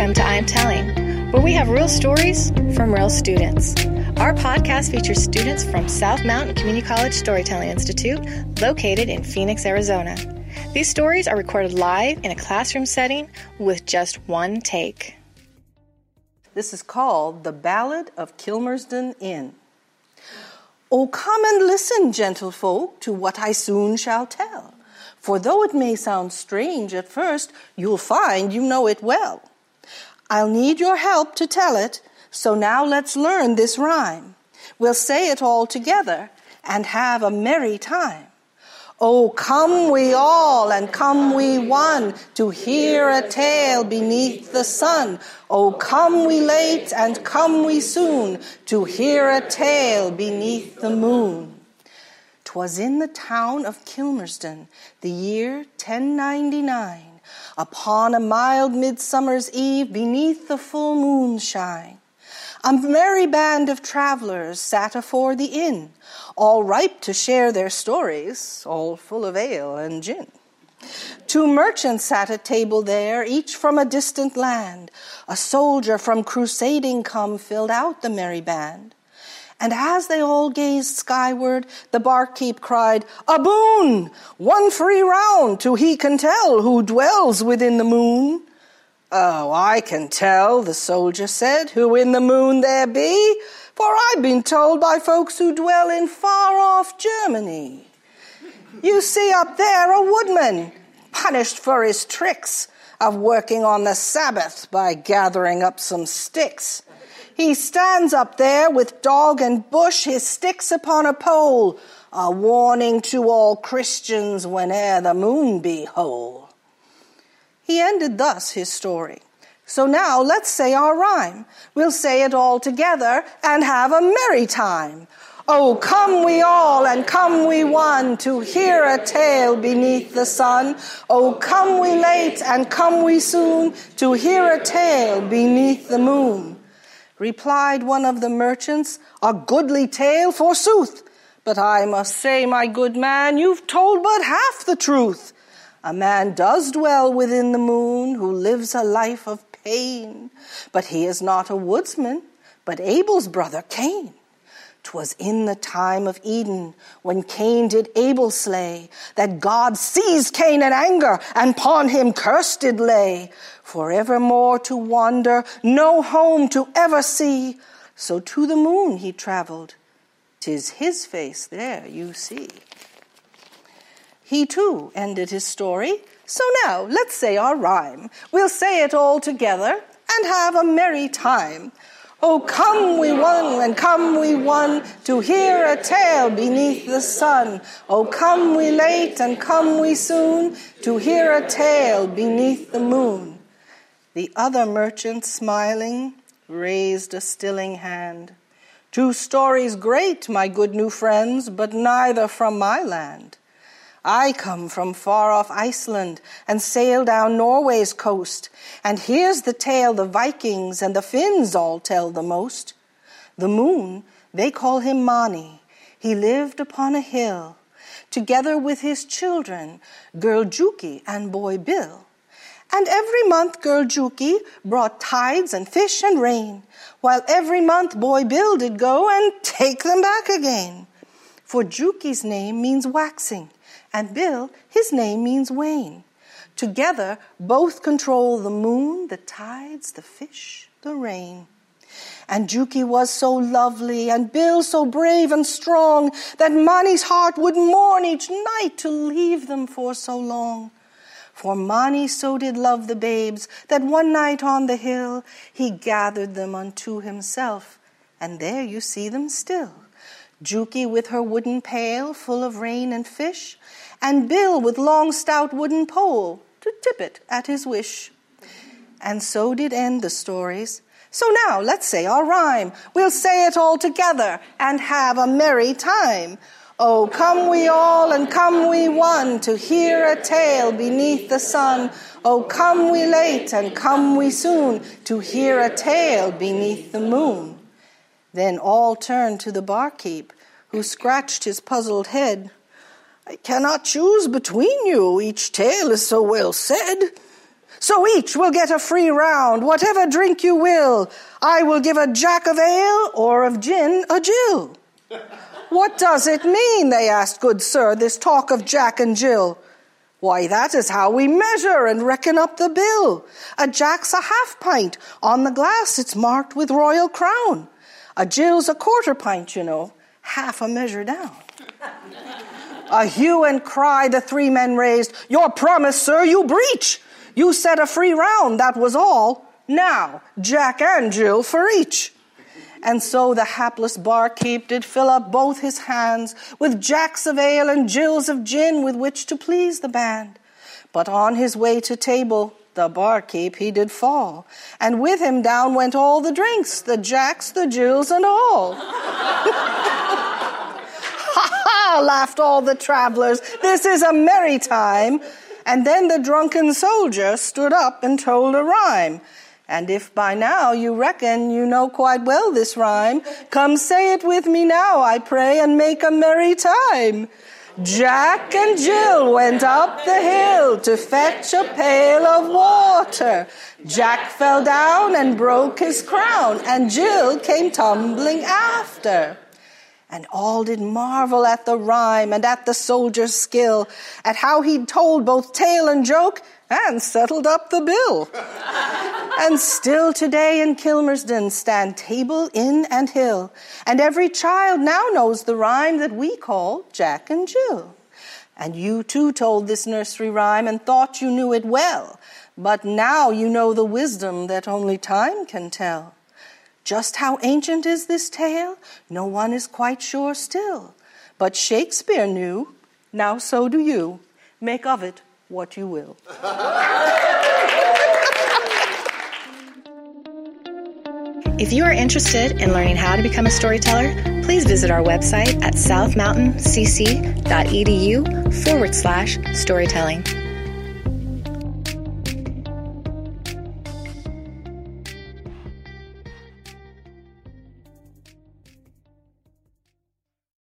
Welcome to I'm Telling, where we have real stories from real students. Our podcast features students from South Mountain Community College Storytelling Institute, located in Phoenix, Arizona. These stories are recorded live in a classroom setting with just one take. This is called The Ballad of Kilmersdon Inn. O come and listen, gentlefolk, to what I soon shall tell. For though it may sound strange at first, you'll find you know it well. I'll need your help to tell it, so now let's learn this rhyme. We'll say it all together and have a merry time. Oh, come we all and come we one to hear a tale beneath the sun. Oh, come we late and come we soon to hear a tale beneath the moon. 'Twas in the town of Kilmersdon, the year 1099, upon a mild midsummer's eve beneath the full moonshine. A merry band of travelers sat afore the inn, all ripe to share their stories, all full of ale and gin. Two merchants sat at table there, each from a distant land. A soldier from crusading come filled out the merry band. And as they all gazed skyward, the barkeep cried, A boon! One free round to he can tell who dwells within the moon. Oh, I can tell, the soldier said, who in the moon there be, for I've been told by folks who dwell in far off Germany. You see up there a woodman, punished for his tricks of working on the Sabbath by gathering up some sticks. He stands up there with dog and bush, his sticks upon a pole, a warning to all Christians whene'er the moon be whole. He ended thus his story. So now let's say our rhyme. We'll say it all together and have a merry time. Oh, come we all and come we one to hear a tale beneath the sun. Oh, come we late and come we soon to hear a tale beneath the moon. Replied one of the merchants, a goodly tale forsooth. But I must say, my good man, you've told but half the truth. A man does dwell within the moon who lives a life of pain, but he is not a woodsman, but Abel's brother Cain. 'Twas in the time of Eden, when Cain did Abel slay, that God seized Cain in anger, and upon him curse did lay, forevermore to wander, no home to ever see. So to the moon he traveled, 'tis his face there you see. He too ended his story. So now let's say our rhyme. We'll say it all together and have a merry time. Oh, come we one and come we one to hear a tale beneath the sun. Oh, come we late and come we soon to hear a tale beneath the moon. The other merchant, smiling, raised a stilling hand. Two stories great, my good new friends, but neither from my land. I come from far off Iceland and sail down Norway's coast, and here's the tale the Vikings and the Finns all tell the most. The moon, they call him Mani. He lived upon a hill, together with his children, girl Juki and boy Bill. And every month girl Juki brought tides and fish and rain, while every month boy Bill did go and take them back again. For Juki's name means waxing, and Bill, his name means wane. Together, both control the moon, the tides, the fish, the rain. And Juki was so lovely, and Bill so brave and strong, that Mani's heart would mourn each night to leave them for so long. For Mani so did love the babes, that one night on the hill he gathered them unto himself, and there you see them still. Juki with her wooden pail full of rain and fish, and Bill with long stout wooden pole to tip it at his wish. And so did end the stories. So now let's say our rhyme. We'll say it all together and have a merry time. Oh, come we all and come we one to hear a tale beneath the sun. Oh, come we late and come we soon to hear a tale beneath the moon. Then all turned to the barkeep, who scratched his puzzled head. I cannot choose between you, each tale is so well said. So each will get a free round, whatever drink you will. I will give a jack of ale or of gin a Jill. what does it mean, they asked, good sir, this talk of Jack and Jill? Why, that is how we measure and reckon up the bill. A Jack's a half pint. On the glass, it's marked with royal crown. A Jill's a quarter pint, you know, half a measure down. a hue and cry the three men raised. Your promise, sir, you breach. You said a free round, that was all. Now, Jack and Jill for each. And so the hapless barkeep did fill up both his hands with jacks of ale and jills of gin with which to please the band. But on his way to table, the barkeep he did fall, and with him down went all the drinks, the jacks, the jewels, and all. ha ha! laughed all the travelers. This is a merry time. And then the drunken soldier stood up and told a rhyme. And if by now you reckon you know quite well this rhyme, come say it with me now, I pray, and make a merry time. Jack and Jill went up the hill to fetch a pail of water. Jack fell down and broke his crown, and Jill came tumbling after. And all did marvel at the rhyme and at the soldier's skill, at how he'd told both tale and joke and settled up the bill. and still today in Kilmersdon stand table, inn, and hill, and every child now knows the rhyme that we call Jack and Jill. And you too told this nursery rhyme and thought you knew it well, but now you know the wisdom that only time can tell. Just how ancient is this tale? No one is quite sure still. But Shakespeare knew, now so do you. Make of it what you will. If you are interested in learning how to become a storyteller, please visit our website at southmountaincc.edu forward slash storytelling.